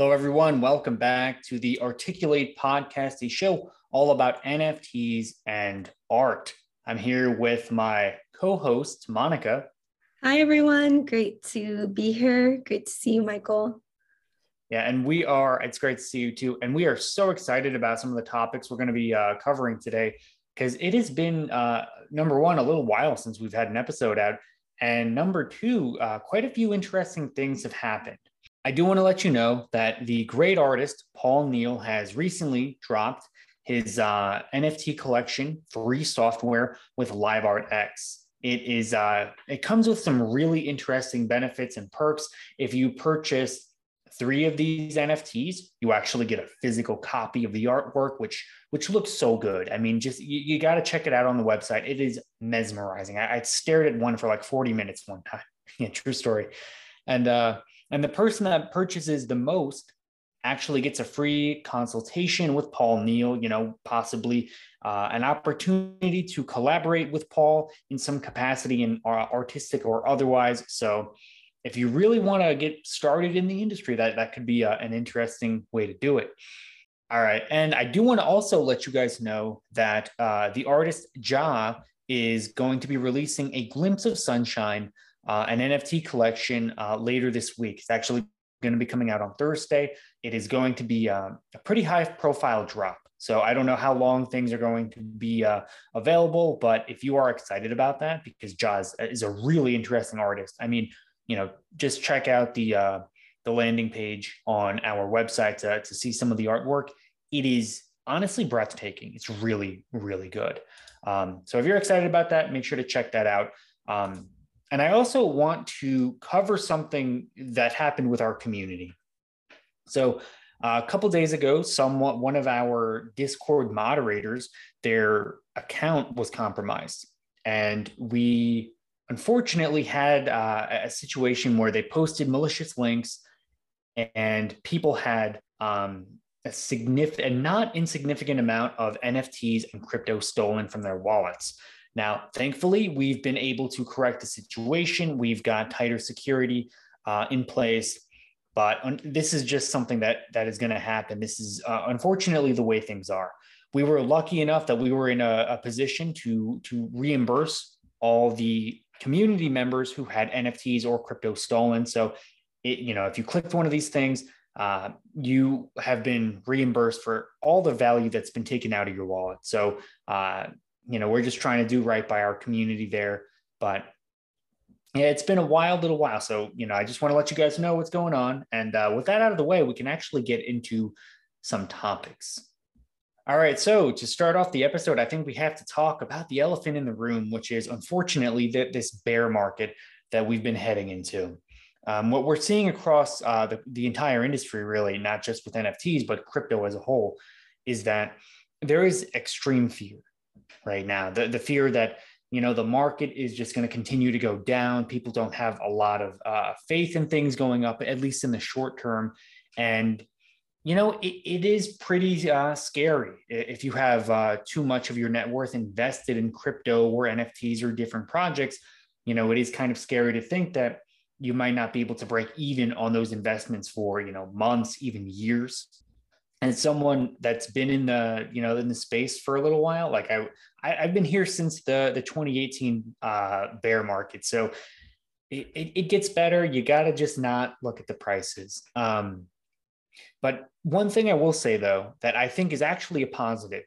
Hello, everyone. Welcome back to the Articulate podcast, a show all about NFTs and art. I'm here with my co host, Monica. Hi, everyone. Great to be here. Great to see you, Michael. Yeah, and we are, it's great to see you too. And we are so excited about some of the topics we're going to be uh, covering today because it has been, uh, number one, a little while since we've had an episode out. And number two, uh, quite a few interesting things have happened. I do want to let you know that the great artist Paul Neal has recently dropped his uh, NFT collection, free software with LiveArtX. It is uh, it comes with some really interesting benefits and perks. If you purchase three of these NFTs, you actually get a physical copy of the artwork, which which looks so good. I mean, just you, you got to check it out on the website. It is mesmerizing. I, I, stared at one for like 40 minutes one time. yeah, true story. And uh, and the person that purchases the most actually gets a free consultation with Paul Neal, you know, possibly uh, an opportunity to collaborate with Paul in some capacity in uh, artistic or otherwise. So if you really want to get started in the industry, that, that could be a, uh, an interesting way to do it. All right. And I do want to also let you guys know that uh, the artist Jah is going to be releasing a glimpse of sunshine uh, an NFT collection uh, later this week. It's actually going to be coming out on Thursday. It is going to be uh, a pretty high profile drop. So I don't know how long things are going to be uh, available, but if you are excited about that, because Jah's is a really interesting artist. I mean, you know, just check out the uh, the landing page on our website to, to see some of the artwork. It is honestly breathtaking. It's really, really good. Um, so if you're excited about that, make sure to check that out. Um, and I also want to cover something that happened with our community. So uh, a couple days ago, somewhat one of our Discord moderators, their account was compromised, and we unfortunately had uh, a situation where they posted malicious links, and people had um, a significant, not insignificant amount of NFTs and crypto stolen from their wallets. Now, thankfully, we've been able to correct the situation. We've got tighter security uh, in place, but un- this is just something that that is going to happen. This is uh, unfortunately the way things are. We were lucky enough that we were in a, a position to to reimburse all the community members who had NFTs or crypto stolen. So, it, you know, if you clicked one of these things, uh, you have been reimbursed for all the value that's been taken out of your wallet. So, uh, you know, we're just trying to do right by our community there. But yeah, it's been a wild little while. So, you know, I just want to let you guys know what's going on. And uh, with that out of the way, we can actually get into some topics. All right. So, to start off the episode, I think we have to talk about the elephant in the room, which is unfortunately that this bear market that we've been heading into. Um, what we're seeing across uh, the, the entire industry, really, not just with NFTs, but crypto as a whole, is that there is extreme fear right now. The, the fear that, you know, the market is just going to continue to go down. People don't have a lot of uh, faith in things going up, at least in the short term. And, you know, it, it is pretty uh, scary if you have uh, too much of your net worth invested in crypto or NFTs or different projects. You know, it is kind of scary to think that you might not be able to break even on those investments for, you know, months, even years and someone that's been in the you know in the space for a little while like i, I have been here since the the 2018 uh, bear market. So it, it, it gets better. You got to just not look at the prices. Um, but one thing i will say though that i think is actually a positive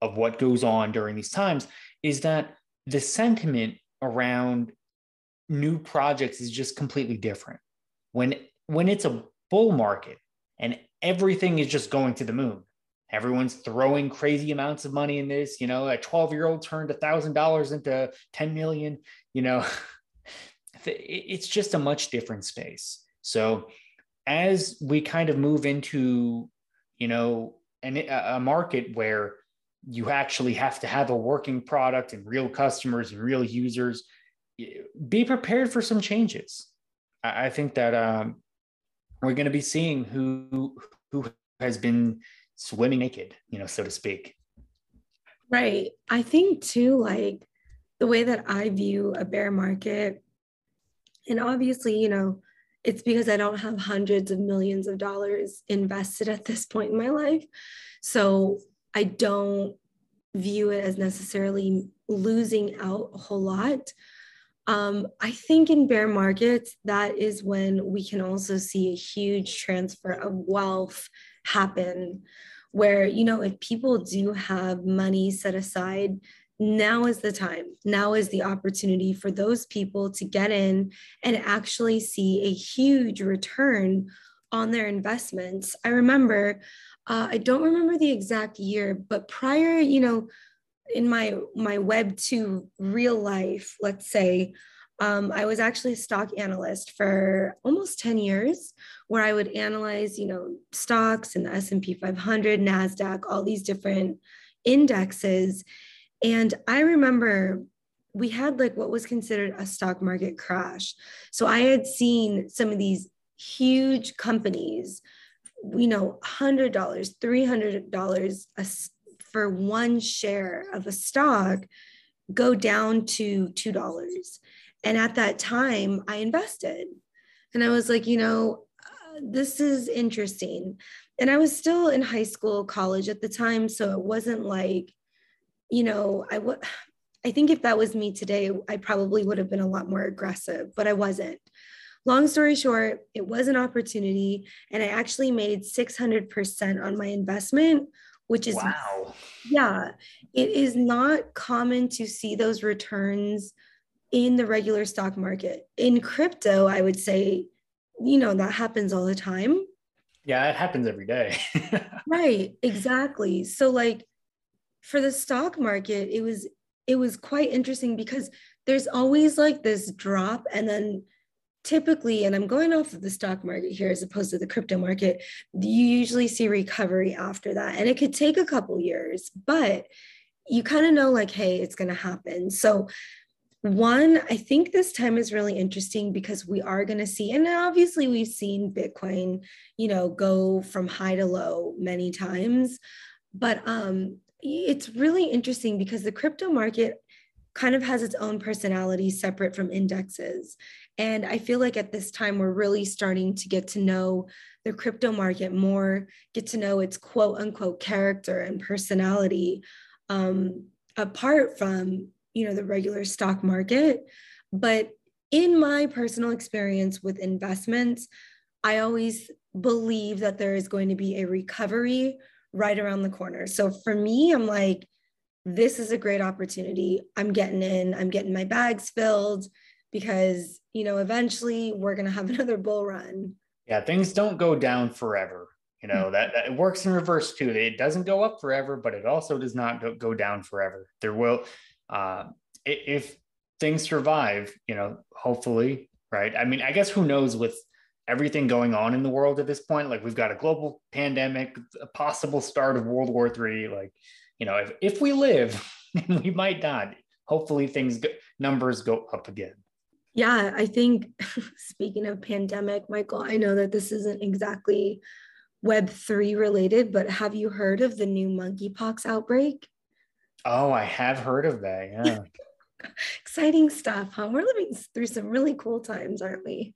of what goes on during these times is that the sentiment around new projects is just completely different. When when it's a bull market and everything is just going to the moon. Everyone's throwing crazy amounts of money in this. You know, a 12 year old turned a thousand dollars into 10 million. You know, it's just a much different space. So as we kind of move into, you know, an, a market where you actually have to have a working product and real customers and real users, be prepared for some changes. I think that um, we're going to be seeing who who has been swimming naked, you know, so to speak. Right. I think too, like the way that I view a bear market, and obviously, you know, it's because I don't have hundreds of millions of dollars invested at this point in my life. So I don't view it as necessarily losing out a whole lot. Um, I think in bear markets, that is when we can also see a huge transfer of wealth happen. Where, you know, if people do have money set aside, now is the time. Now is the opportunity for those people to get in and actually see a huge return on their investments. I remember, uh, I don't remember the exact year, but prior, you know, in my my web two real life let's say um, i was actually a stock analyst for almost 10 years where i would analyze you know stocks and the s&p 500 nasdaq all these different indexes. And i remember we had like what was considered a stock market crash. So i had seen some of these huge companies you know $100 $300 a for one share of a stock go down to $2. And at that time, I invested. And I was like, you know, uh, this is interesting. And I was still in high school, college at the time. So it wasn't like, you know, I would. I think if that was me today, I probably would have been a lot more aggressive, but I wasn't. Long story short, it was an opportunity, and I actually made 600% on my investment, which is wow. Yeah, it is not common to see those returns in the regular stock market. In crypto, I would say, you know, that happens all the time. Yeah, it happens every day. right, exactly. So like for the stock market, it was it was quite interesting because there's always like this drop and then typically, and I'm going off of the stock market here as opposed to the crypto market, you usually see recovery after that. And it could take a couple years, but you kind of know, like, hey, it's going to happen. So, one, I think this time is really interesting because we are going to see, and obviously we've seen Bitcoin, you know, go from high to low many times, but um, it's really interesting because the crypto market kind of has its own personality separate from indexes. And I feel like at this time, we're really starting to get to know the crypto market more, get to know its quote unquote character and personality um, apart from, you know, the regular stock market. But in my personal experience with investments, I always believe that there is going to be a recovery right around the corner. So for me, I'm like, this is a great opportunity. I'm getting in, I'm getting my bags filled because you know eventually we're going to have another bull run. Yeah things don't go down forever you know that, that it works in reverse too. It doesn't go up forever but it also does not go down forever. There will uh if things survive you know hopefully right? I mean i guess who knows with everything going on in the world at this point like we've got a global pandemic a possible start of world war three like you know if, if we live we might not. Hopefully things go, numbers go up again yeah, I think speaking of pandemic, Michael, I know that this isn't exactly Web3 related, but have you heard of the new monkeypox outbreak? Oh, I have heard of that. Yeah. Exciting stuff, huh? We're living through some really cool times, aren't we?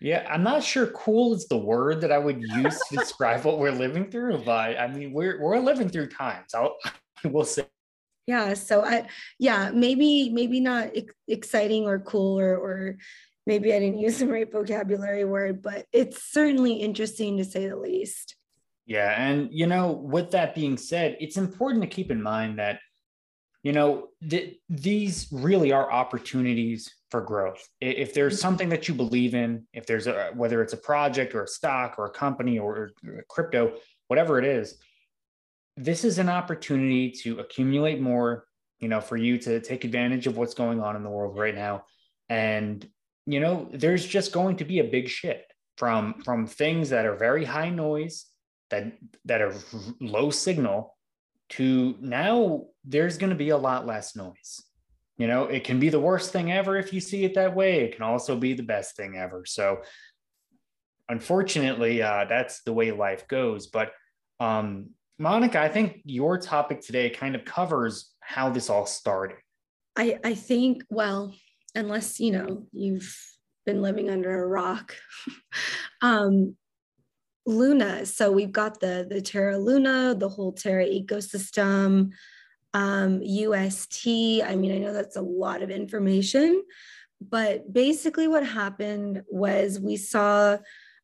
Yeah, I'm not sure cool is the word that I would use to describe what we're living through, but I mean, we're we're living through times. I'll we'll say yeah so i yeah maybe maybe not ex- exciting or cool or or maybe i didn't use the right vocabulary word but it's certainly interesting to say the least yeah and you know with that being said it's important to keep in mind that you know th- these really are opportunities for growth if there's mm-hmm. something that you believe in if there's a whether it's a project or a stock or a company or, or crypto whatever it is this is an opportunity to accumulate more, you know, for you to take advantage of what's going on in the world right now. And, you know, there's just going to be a big shift from from things that are very high noise, that that are low signal to now there's going to be a lot less noise. You know, it can be the worst thing ever if you see it that way. It can also be the best thing ever. So unfortunately, uh, that's the way life goes. But um, Monica, I think your topic today kind of covers how this all started. I, I think, well, unless, you know, you've been living under a rock. um, Luna. So we've got the the Terra Luna, the whole Terra ecosystem, um, UST. I mean, I know that's a lot of information, but basically what happened was we saw,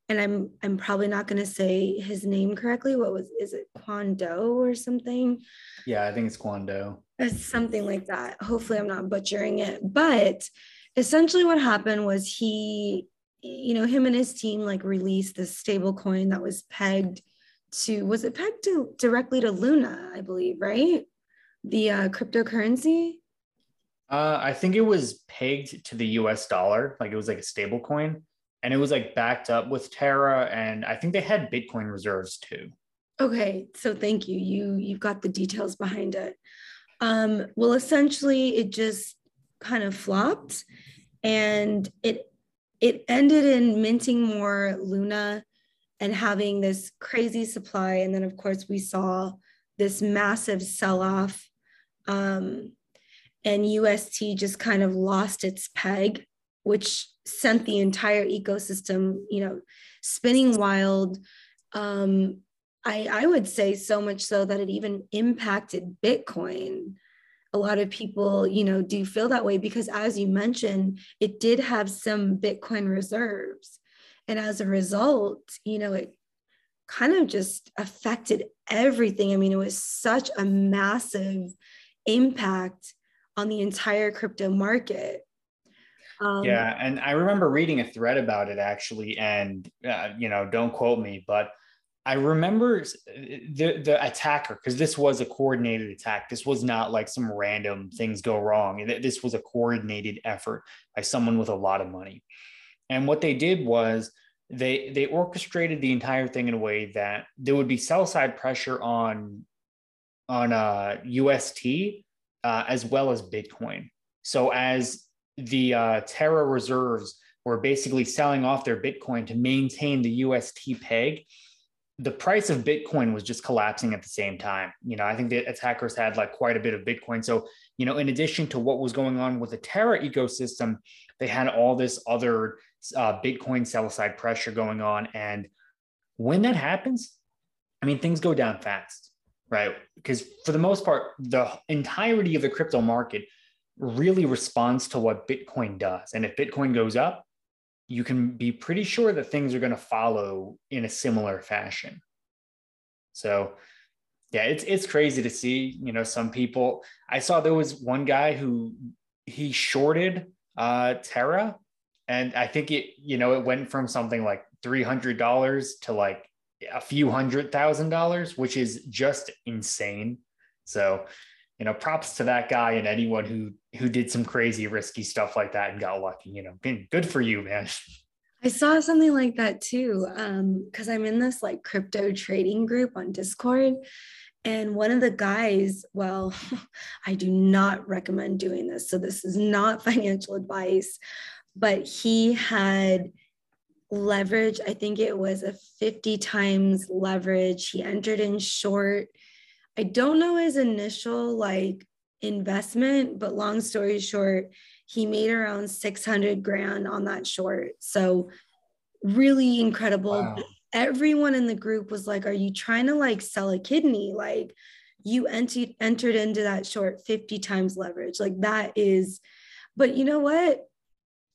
and I'm I'm probably not going to say his name correctly. What was is it Quando or something? Yeah, I think it's Quando. It's something like that. Hopefully, I'm not butchering it, but essentially what happened was he you know him and his team like released this stable coin that was pegged to was it pegged to directly to luna i believe right the uh, cryptocurrency uh, i think it was pegged to the us dollar like it was like a stable coin and it was like backed up with terra and i think they had bitcoin reserves too okay so thank you you you've got the details behind it um well essentially it just kind of flopped and it it ended in minting more Luna and having this crazy supply. And then, of course, we saw this massive sell off. Um, and UST just kind of lost its peg, which sent the entire ecosystem, you know, spinning wild. Um, I, I would say so much so that it even impacted Bitcoin a lot of people, you know, do feel that way because as you mentioned, it did have some Bitcoin reserves. And as a result, you know, it kind of just affected everything. I mean, it was such a massive impact on the entire crypto market. Um, yeah, and I remember reading a thread about it actually, and uh, you know, don't quote me, but I remember the the attacker because this was a coordinated attack. This was not like some random things go wrong. This was a coordinated effort by someone with a lot of money. And what they did was they they orchestrated the entire thing in a way that there would be sell side pressure on on uh, UST uh, as well as Bitcoin. So as the uh, Terra reserves were basically selling off their Bitcoin to maintain the UST peg the price of Bitcoin was just collapsing at the same time. You know, I think the attackers had like quite a bit of Bitcoin. So, you know, in addition to what was going on with the Terra ecosystem, they had all this other uh, Bitcoin sell side pressure going on. And when that happens, I mean, things go down fast, right? Because for the most part, the entirety of the crypto market really responds to what Bitcoin does. And if Bitcoin goes up, you can be pretty sure that things are going to follow in a similar fashion. So, yeah, it's it's crazy to see. You know, some people. I saw there was one guy who he shorted uh, Terra, and I think it you know it went from something like three hundred dollars to like a few hundred thousand dollars, which is just insane. So, you know, props to that guy and anyone who who did some crazy risky stuff like that and got lucky. You know, good for you, man. I saw something like that too. Um, because I'm in this like crypto trading group on Discord. And one of the guys, well, I do not recommend doing this. So this is not financial advice, but he had leverage. I think it was a 50 times leverage. He entered in short I don't know his initial like investment, but long story short, he made around 600 grand on that short. So really incredible. Wow. Everyone in the group was like, Are you trying to like sell a kidney? Like you entered entered into that short 50 times leverage. Like that is, but you know what?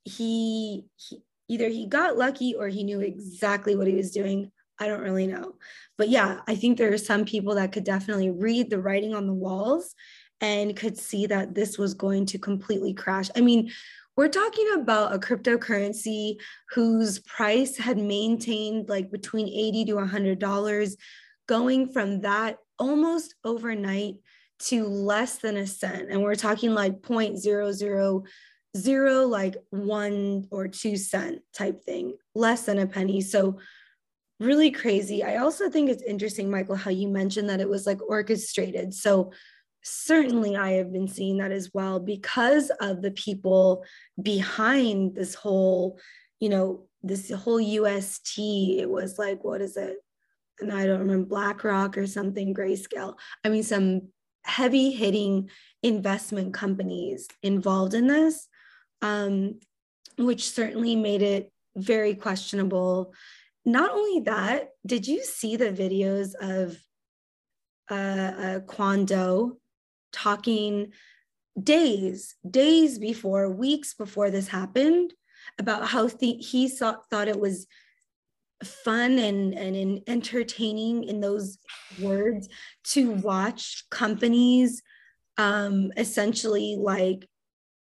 He, he either he got lucky or he knew exactly what he was doing. I don't really know. But yeah, I think there are some people that could definitely read the writing on the walls and could see that this was going to completely crash. I mean, we're talking about a cryptocurrency whose price had maintained like between 80 to 100 dollars going from that almost overnight to less than a cent and we're talking like 0.000 like 1 or 2 cent type thing less than a penny so really crazy. I also think it's interesting, Michael, how you mentioned that it was like orchestrated. So certainly I have been seeing that as well because of the people behind this whole, you know, this whole UST. It was like, what is it? And I don't remember BlackRock or something, Grayscale. I mean, some heavy hitting investment companies involved in this. Um, which certainly made it very questionable. Not only that, did you see the videos of uh, uh, talking days, days before, weeks before this happened about how th- he saw, thought it was fun and, and entertaining in those words to watch companies um, essentially like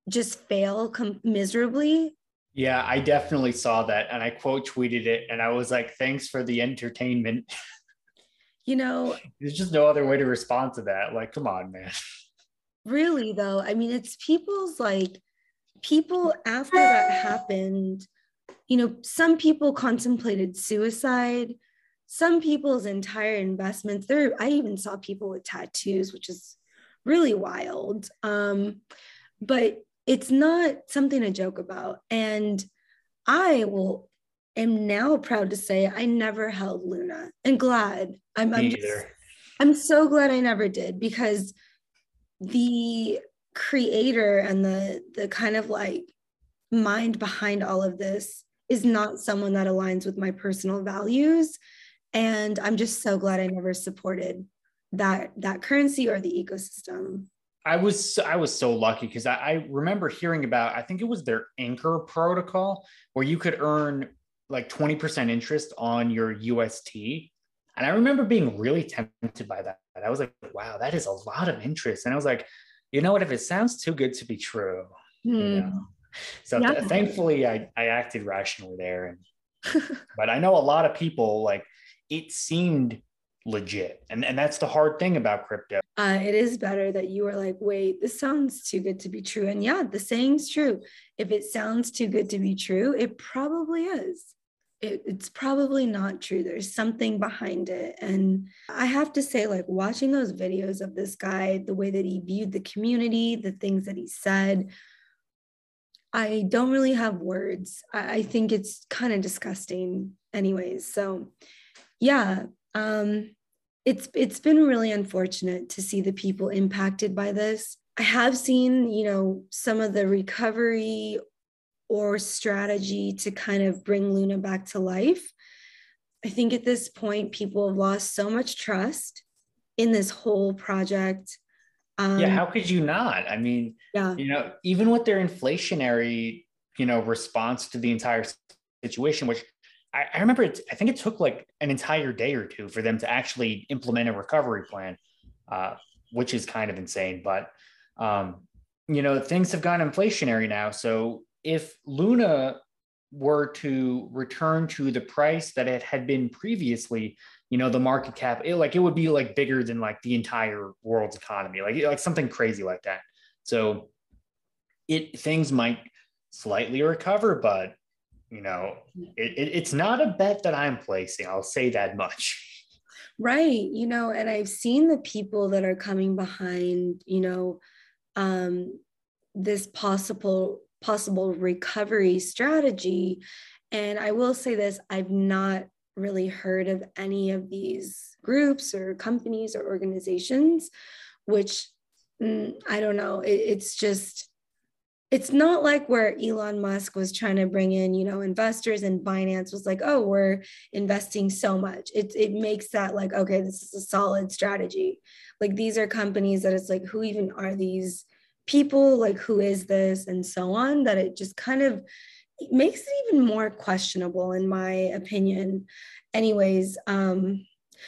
just fail com- miserably. Yeah, I definitely saw that. And I quote tweeted it and I was like, thanks for the entertainment. You know, there's just no other way to respond to that. Like, come on, man. Really, though, I mean, it's people's like, people after that happened, you know, some people contemplated suicide. Some people's entire investments, there, I even saw people with tattoos, which is really wild. Um, but it's not something to joke about. And I will am now proud to say I never held Luna. And glad. I'm, I'm, just, I'm so glad I never did because the creator and the the kind of like mind behind all of this is not someone that aligns with my personal values. And i'm just so glad i never supported that that currency or the ecosystem. I was i was so lucky because I, I remember hearing about i think it was their anchor protocol where you could earn like 20% interest on your ust and i remember being really tempted by that. I was like wow that is a lot of interest. And i was like you know what? If it sounds too good to be true you hmm. know? so yeah. th- thankfully I, I acted rationally there. And but i know a lot of people like it seemed legit. And, and that's the hard thing about crypto. Uh, it is better that you are like wait this sounds too good to be true. And yeah the saying's true. If it sounds too good to be true it probably is it, it's probably not true there's something behind it and i have to say like watching those videos of this guy the way that he viewed the community the things that he said I don't really have words. I, I think it's kind of disgusting, anyways. So, yeah, um, it's it's been really unfortunate to see the people impacted by this. I have seen, you know, some of the recovery or strategy to kind of bring Luna back to life. I think at this point, people have lost so much trust in this whole project. Um, yeah, how could you not? I mean, yeah, you know, even with their inflationary, you know, response to the entire situation, which I, I remember, it, I think it took like an entire day or two for them to actually implement a recovery plan, uh, which is kind of insane. But um, you know, things have gone inflationary now, so if Luna were to return to the price that it had been previously, you know the market cap it, like it would be like bigger than like the entire world's economy like like something crazy like that. So it things might slightly recover but you know it, it, it's not a bet that i'm placing i'll say that much. Right you know and i've seen the people that are coming behind you know um this possible possible recovery strategy and i will say this i've not really heard of any of these groups or companies or organizations, which mm, I don't know. It, it's just, it's not like where Elon Musk was trying to bring in, you know, investors and Binance was like, oh, we're investing so much. It, it makes that like, okay, this is a solid strategy. Like these are companies that it's like, who even are these people? Like, who is this? And so on, that it just kind of it makes it even more questionable in my opinion anyways um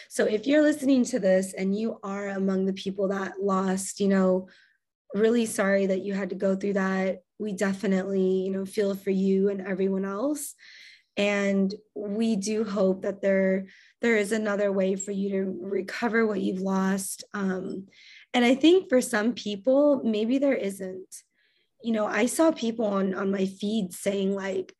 so if you're listening to this and you are among the people that lost you know really sorry that you had to go through that we definitely you know feel for you and everyone else and we do hope that there there is another way for you to recover what you've lost um, and i think for some people maybe there isn't you know, I saw people on on my feed saying like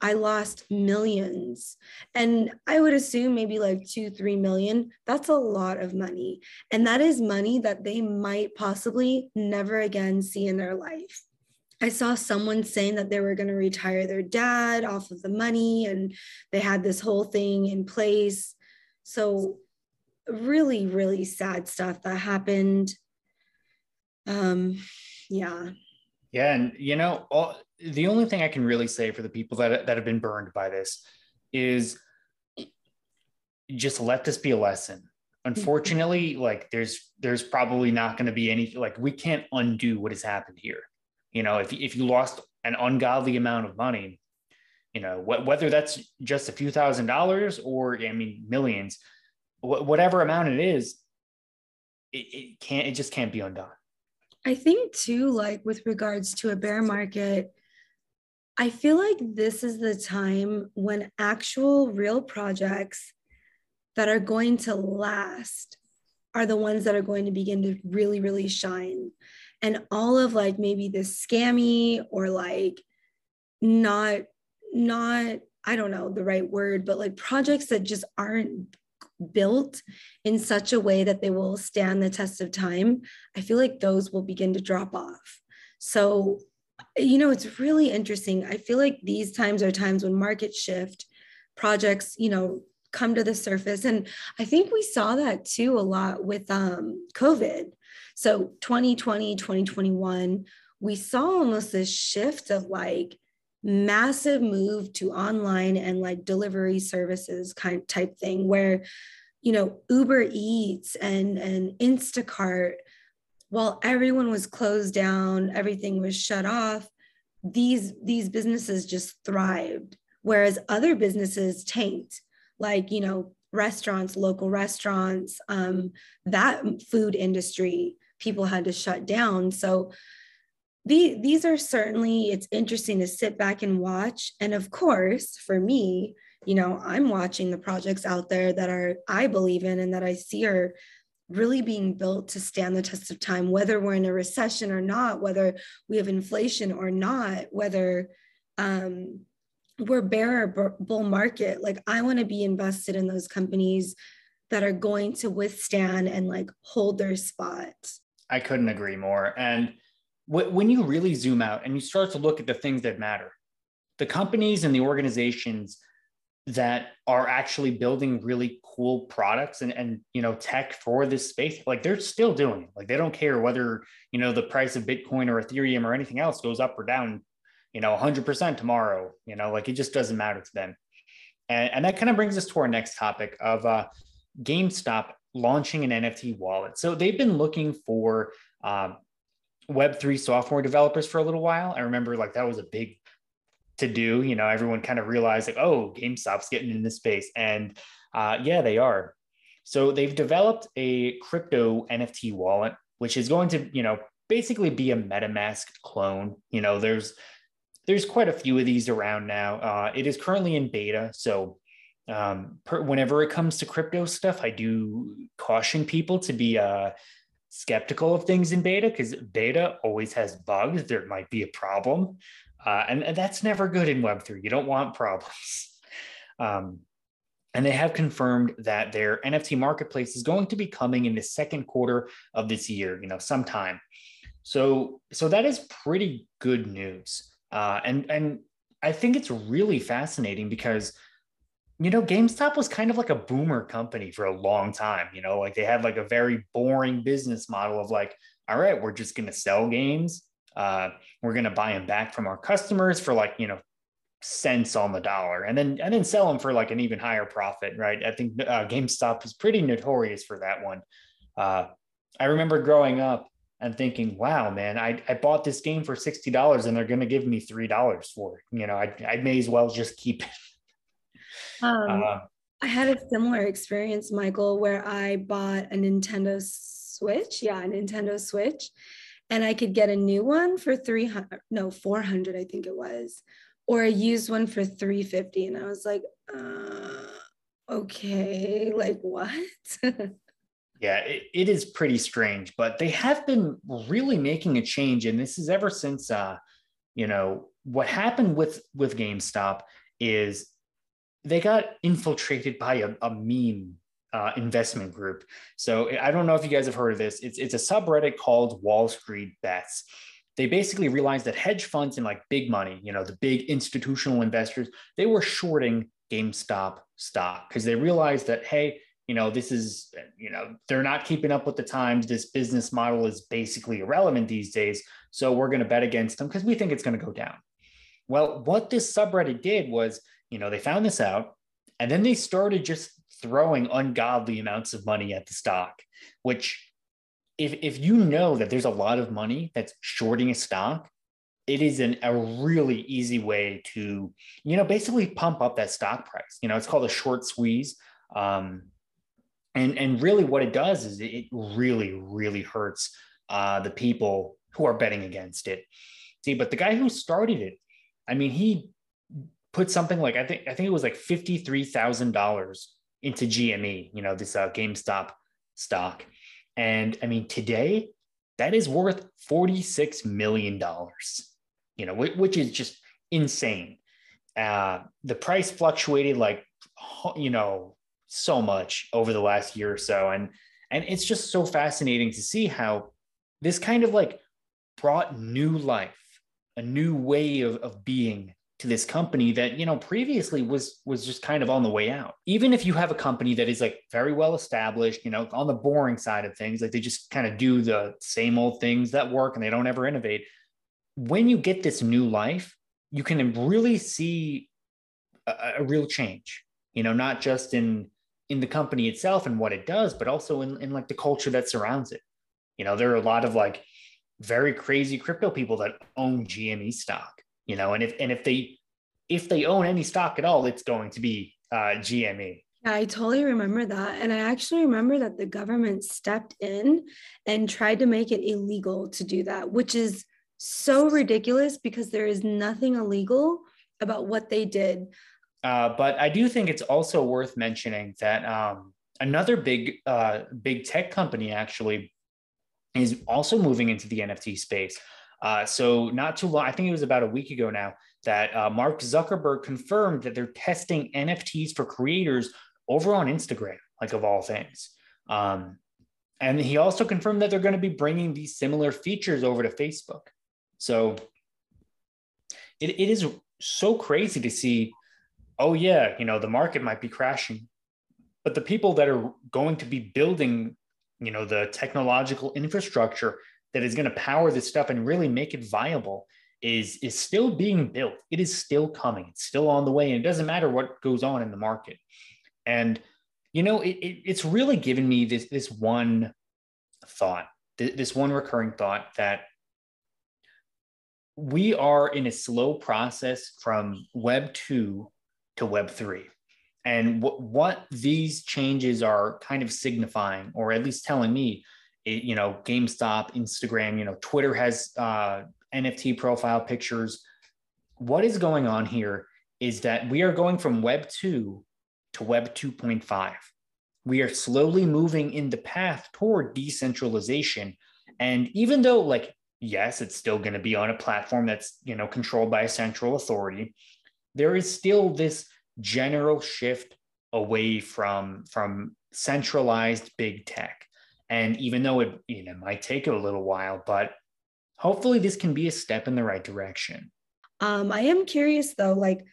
I lost millions. And I would assume maybe like two, three million. That's a lot of money. And that is money that they might possibly never again see in their life. I saw someone saying that they were going to retire their dad off of the money and they had this whole thing in place. So, really, really sad stuff that happened. Um, yeah Yeah, and you know, all, the only thing I can really say for the people that that have been burned by this is just let this be a lesson. Unfortunately, like there's there's probably not going to be any like we can't undo what has happened here. You know, if if you lost an ungodly amount of money, you know, wh- whether that's just a few thousand dollars or I mean millions, wh- whatever amount it is, it, it can't it just can't be undone. I think too, like with regards to a bear market, I feel like this is the time when actual real projects that are going to last are the ones that are going to begin to really, really shine. And all of like maybe the scammy or like not, not, I don't know the right word, but like projects that just aren't built in such a way that they will stand the test of time, I feel like those will begin to drop off. So, you know, it's really interesting. I feel like these times are times when markets shift, projects, you know, come to the surface. And I think we saw that too a lot with um, COVID. So 2020, 2021, we saw almost this shift of like massive move to online and like delivery services kind type thing where you know uber eats and and instacart while everyone was closed down everything was shut off these these businesses just thrived. Whereas other businesses tanked like you know restaurants local restaurants um, that food industry people had to shut down. So the, these are certainly it's interesting to sit back and watch. And of course for me you know i'm watching the projects out there that are i believe in and that i see are really being built to stand the test of time whether we're in a recession or not whether we have inflation or not whether um, we're bear or bull market. Like i want to be invested in those companies that are going to withstand and like hold their spot. I couldn't agree more. And when you really zoom out and you start to look at the things that matter, the companies and the organizations that are actually building really cool products and, and you know tech for this space like they're still doing it. Like they don't care whether you know the price of bitcoin or ethereum or anything else goes up or down you know 100% tomorrow you know like it just doesn't matter to them. And, and that kind of brings us to our next topic of uh, gamestop launching an nft wallet. So they've been looking for um, Web3 software developers for a little while. I remember like that was a big to do. You know, everyone kind of realized like, oh, GameStop's getting in this space. And uh, yeah, they are. So they've developed a crypto NFT wallet, which is going to, you know, basically be a MetaMask clone. You know, there's there's quite a few of these around now. Uh, it is currently in beta, so um, per, whenever it comes to crypto stuff, I do caution people to be uh, skeptical of things in beta because beta always has bugs. There might be a problem. Uh, and, and, that's never good in Web3. You don't want problems. Um, and they have confirmed that their NFT marketplace is going to be coming in the second quarter of this year, you know, sometime. So, so that is pretty good news. Uh, and, and I think it's really fascinating because you know, GameStop was kind of like a boomer company for a long time. You know, like they had like a very boring business model of like, all right, we're just going to sell games. Uh, we're going to buy them back from our customers for like, you know, cents on the dollar and then and then sell them for like an even higher profit right i think uh, gamestop is pretty notorious for that one uh, i remember growing up and thinking wow man i, I bought this game for $60 and they're going to give me $3 for it you know I, I may as well just keep it um, uh, I had a similar experience, Michael, where I bought a Nintendo Switch. Yeah, a Nintendo Switch. And I could get a new one for 300, no, 400, I think it was, or a used one for 350. And I was like, uh, okay, like what? yeah, it, it is pretty strange, but they have been really making a change. And this is ever since, uh, you know, what happened with, with GameStop is they got infiltrated by a, a meme uh, investment group. So I don't know if you guys have heard of this. It's it's a subreddit called Wall Street Bets. They basically realized that hedge funds and like big money, you know, the big institutional investors, they were shorting GameStop stock because they realized that hey, you know, this is, you know, they're not keeping up with the times. This business model is basically irrelevant these days. So we're going to bet against them because we think it's going to go down. Well, what this subreddit did was, you know, they found this out and then they started just throwing ungodly amounts of money at the stock, which if, if you know that there's a lot of money that's shorting a stock, it is an, a really easy way to, you know, basically pump up that stock price. You know, it's called a short squeeze. Um, and, and really what it does is it really, really hurts uh, the people who are betting against it. See, but the guy who started it, I mean, he put something like I think I think it was like fifty three thousand dollars into GME, you know, this uh, GameStop stock, and I mean today that is worth forty six million dollars, you know, which is just insane. Uh, the price fluctuated like you know so much over the last year or so, and and it's just so fascinating to see how this kind of like brought new life, a new way of, of being to this company that you know previously was was just kind of on the way out. Even if you have a company that is like very well established you know on the boring side of things like they just kind of do the same old things that work and they don't ever innovate. When you get this new life you can really see a, a real change you know not just in in the company itself and what it does but also in, in like the culture that surrounds it. You know there are a lot of like very crazy crypto people that own gme stock you know, and if and if they if they own any stock at all, it's going to be uh, GME. Yeah, I totally remember that. And I actually remember that the government stepped in and tried to make it illegal to do that, which is so ridiculous because there is nothing illegal about what they did. Uh, but I do think it's also worth mentioning that um, another big uh, big tech company actually is also moving into the NFT space. Uh, so not too long, I think it was about a week ago now that uh, Mark Zuckerberg confirmed that they're testing NFTs for creators over on Instagram, like of all things. Um, and he also confirmed that they're going to be bringing these similar features over to Facebook. So it, it is so crazy to see, oh, yeah, you know, the market might be crashing, but the people that are going to be building, you know, the technological infrastructure that is going to power this stuff and really make it viable is is still being built. It is still coming. It's still on the way, and it doesn't matter what goes on in the market. And you know, it, it, it's really given me this this one thought, this one recurring thought that we are in a slow process from Web two to Web three. And what, what these changes are kind of signifying, or at least telling me, you know, GameStop, Instagram, you know, Twitter has uh, NFT profile pictures. What is going on here is that we are going from Web 2 to Web 2.5. We are slowly moving in the path toward decentralization. And even though, like, yes, it's still going to be on a platform that's, you know, controlled by a central authority, there is still this general shift away from, from centralized big tech. And even though it you know might take a little while, but hopefully this can be a step in the right direction. Um, I am curious though, like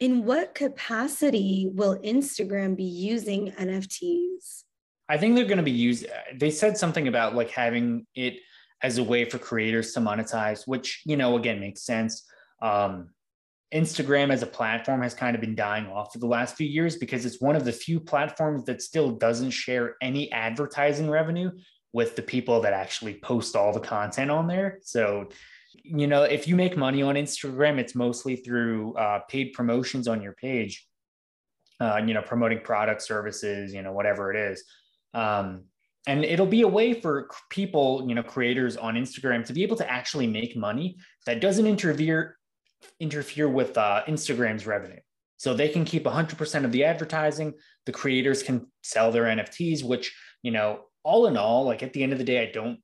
in what capacity will Instagram be using NFTs? I think they're going to be used. They said something about like having it as a way for creators to monetize, which you know again makes sense. Um, Instagram as a platform has kind of been dying off for the last few years because it's one of the few platforms that still doesn't share any advertising revenue with the people that actually post all the content on there. So, you know, if you make money on Instagram, it's mostly through uh, paid promotions on your page, uh, you know, promoting product services, you know, whatever it is. Um, and it'll be a way for people, you know, creators on Instagram to be able to actually make money that doesn't interfere interfere with uh, Instagram's revenue. So they can keep 100% of the advertising. The creators can sell their NFTs, which, you know, all in all, like at the end of the day, I don't,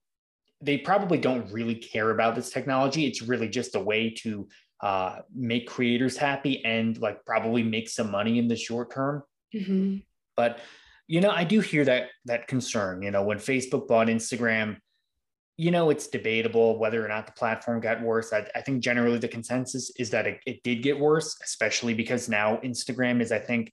they probably don't really care about this technology. It's really just a way to uh, make creators happy and like probably make some money in the short term. Mm-hmm. But, you know, I do hear that, that concern, you know, when Facebook bought Instagram, you know, it's debatable whether or not the platform got worse. I, I think generally the consensus is that it, it, did get worse, especially because now Instagram is, I think,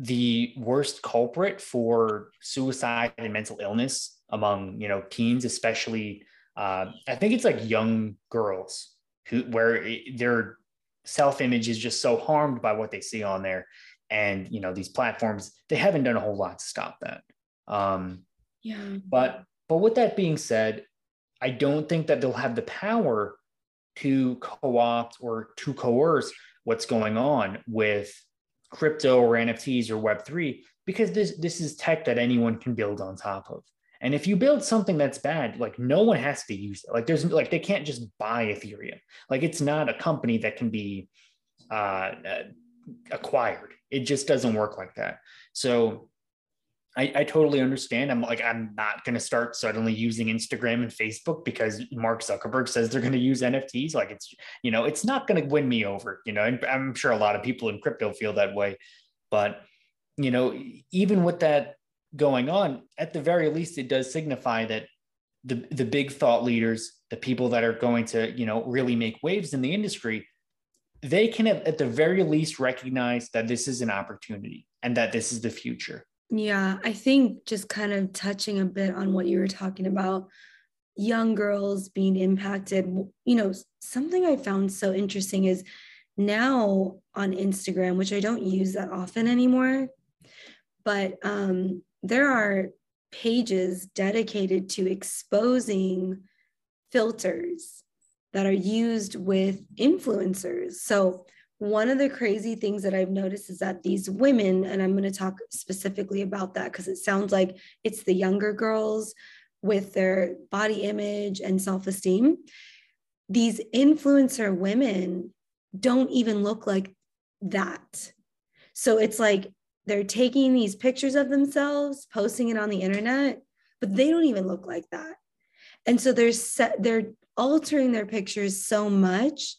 the worst culprit for suicide and mental illness among you know teens, especially uh, I think it's like young girls who where their self image is just so harmed by what they see on there, and you know these platforms they haven't done a whole lot to stop that. Um, yeah. But but with that being said, I don't think that they'll have the power to co-opt or to coerce what's going on with crypto or NFTs or Web3 because this this is tech that anyone can build on top of. And if you build something that's bad, like no one has to use it. Like there's like they can't just buy Ethereum. Like it's not a company that can be uh, uh acquired. It just doesn't work like that. So I, I totally understand. I'm like, I'm not going to start suddenly using Instagram and Facebook because Mark Zuckerberg says they're going to use NFTs. Like it's, you know, it's not going to win me over, you know, and I'm sure a lot of people in crypto feel that way. But, you know, even with that going on, at the very least, it does signify that the, the big thought leaders, the people that are going to, you know, really make waves in the industry, they can at the very least recognize that this is an opportunity and that this is the future yeah, I think just kind of touching a bit on what you were talking about, young girls being impacted. You know, something I found so interesting is now on Instagram, which I don't use that often anymore, but um, there are pages dedicated to exposing filters that are used with influencers. So one of the crazy things that I've noticed is that these women, and I'm going to talk specifically about that because it sounds like it's the younger girls with their body image and self esteem. These influencer women don't even look like that. So it's like they're taking these pictures of themselves, posting it on the internet, but they don't even look like that. And so they're set, they're altering their pictures so much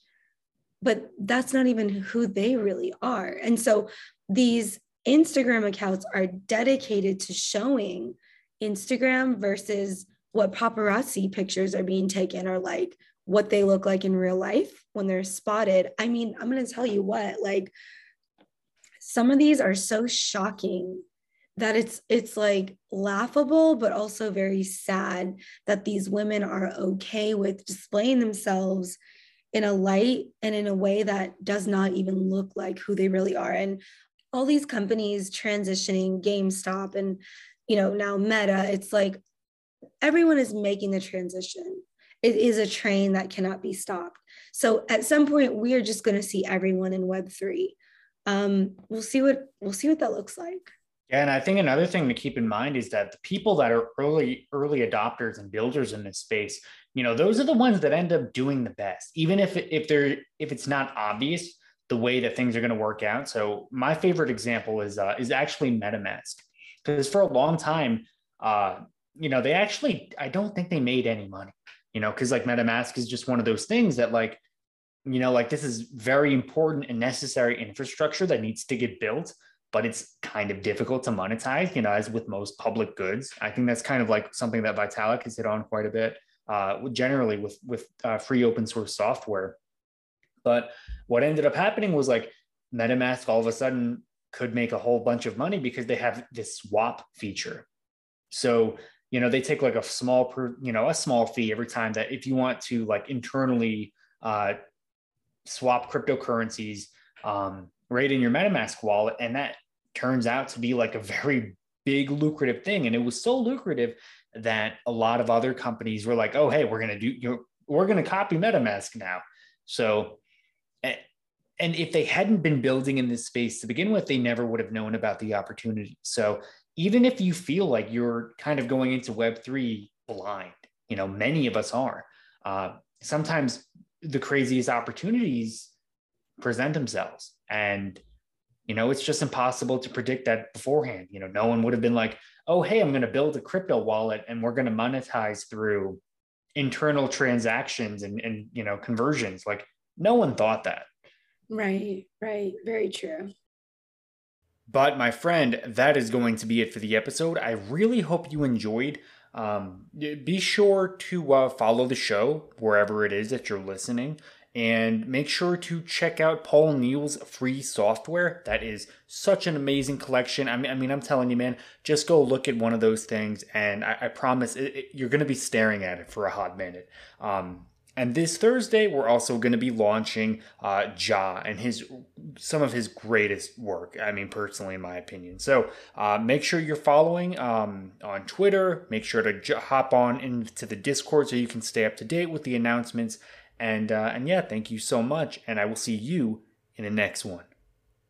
but that's not even who they really are. And so these Instagram accounts are dedicated to showing Instagram versus what paparazzi pictures are being taken or like what they look like in real life when they're spotted. I mean, I'm going to tell you what, like some of these are so shocking that it's it's like laughable but also very sad that these women are okay with displaying themselves in a light and in a way that does not even look like who they really are. And all these companies transitioning, GameStop and you know now Meta, it's like everyone is making the transition. It is a train that cannot be stopped. So at some point, we are just going to see everyone in Web three. Um, we'll see what we'll see what that looks like. Yeah, and I think another thing to keep in mind is that the people that are early early adopters and builders in this space, you know, those are the ones that end up doing the best, even if if they're if it's not obvious the way that things are going to work out. So my favorite example is uh, is actually MetaMask, because for a long time, uh, you know, they actually I don't think they made any money, you know, because like MetaMask is just one of those things that like you know like this is very important and necessary infrastructure that needs to get built but it's kind of difficult to monetize, you know, as with most public goods. I think that's kind of like something that Vitalik has hit on quite a bit, uh, generally with with uh, free open source software. But what ended up happening was like MetaMask all of a sudden could make a whole bunch of money because they have this swap feature. So you know they take like a small per, you know a small fee every time that if you want to like internally uh, swap cryptocurrencies um, right in your MetaMask wallet. And that turns out to be like a very big lucrative thing. And it was so lucrative that a lot of other companies were like, oh, hey, we're going to do, you we're going to copy MetaMask now. So, and if they hadn't been building in this space to begin with, they never would have known about the opportunity. So, even if you feel like you're kind of going into Web3 blind, you know, many of us are, uh, sometimes the craziest opportunities present themselves. And, you know, it's just impossible to predict that beforehand. You know, no one would have been like, oh, hey, I'm going to build a crypto wallet and we're going to monetize through internal transactions and, and, you know, conversions. Like, no one thought that. Right, right. Very true. But my friend, that is going to be it for the episode. I really hope you enjoyed. Um, be sure to uh, follow the show wherever it is that you're listening And make sure to check out Paul Neal's free software. That is such an amazing collection. I mean, I mean, I'm telling you, man, just go look at one of those things, and I, I promise it, it, you're going to be staring at it for a hot minute. Um, and this Thursday, we're also going to be launching uh, Jah and his some of his greatest work. I mean, personally, in my opinion. So uh, make sure you're following um, on Twitter. Make sure to j- hop on into the Discord so you can stay up to date with the announcements. And uh, and yeah, thank you so much. And I will see you in the next one.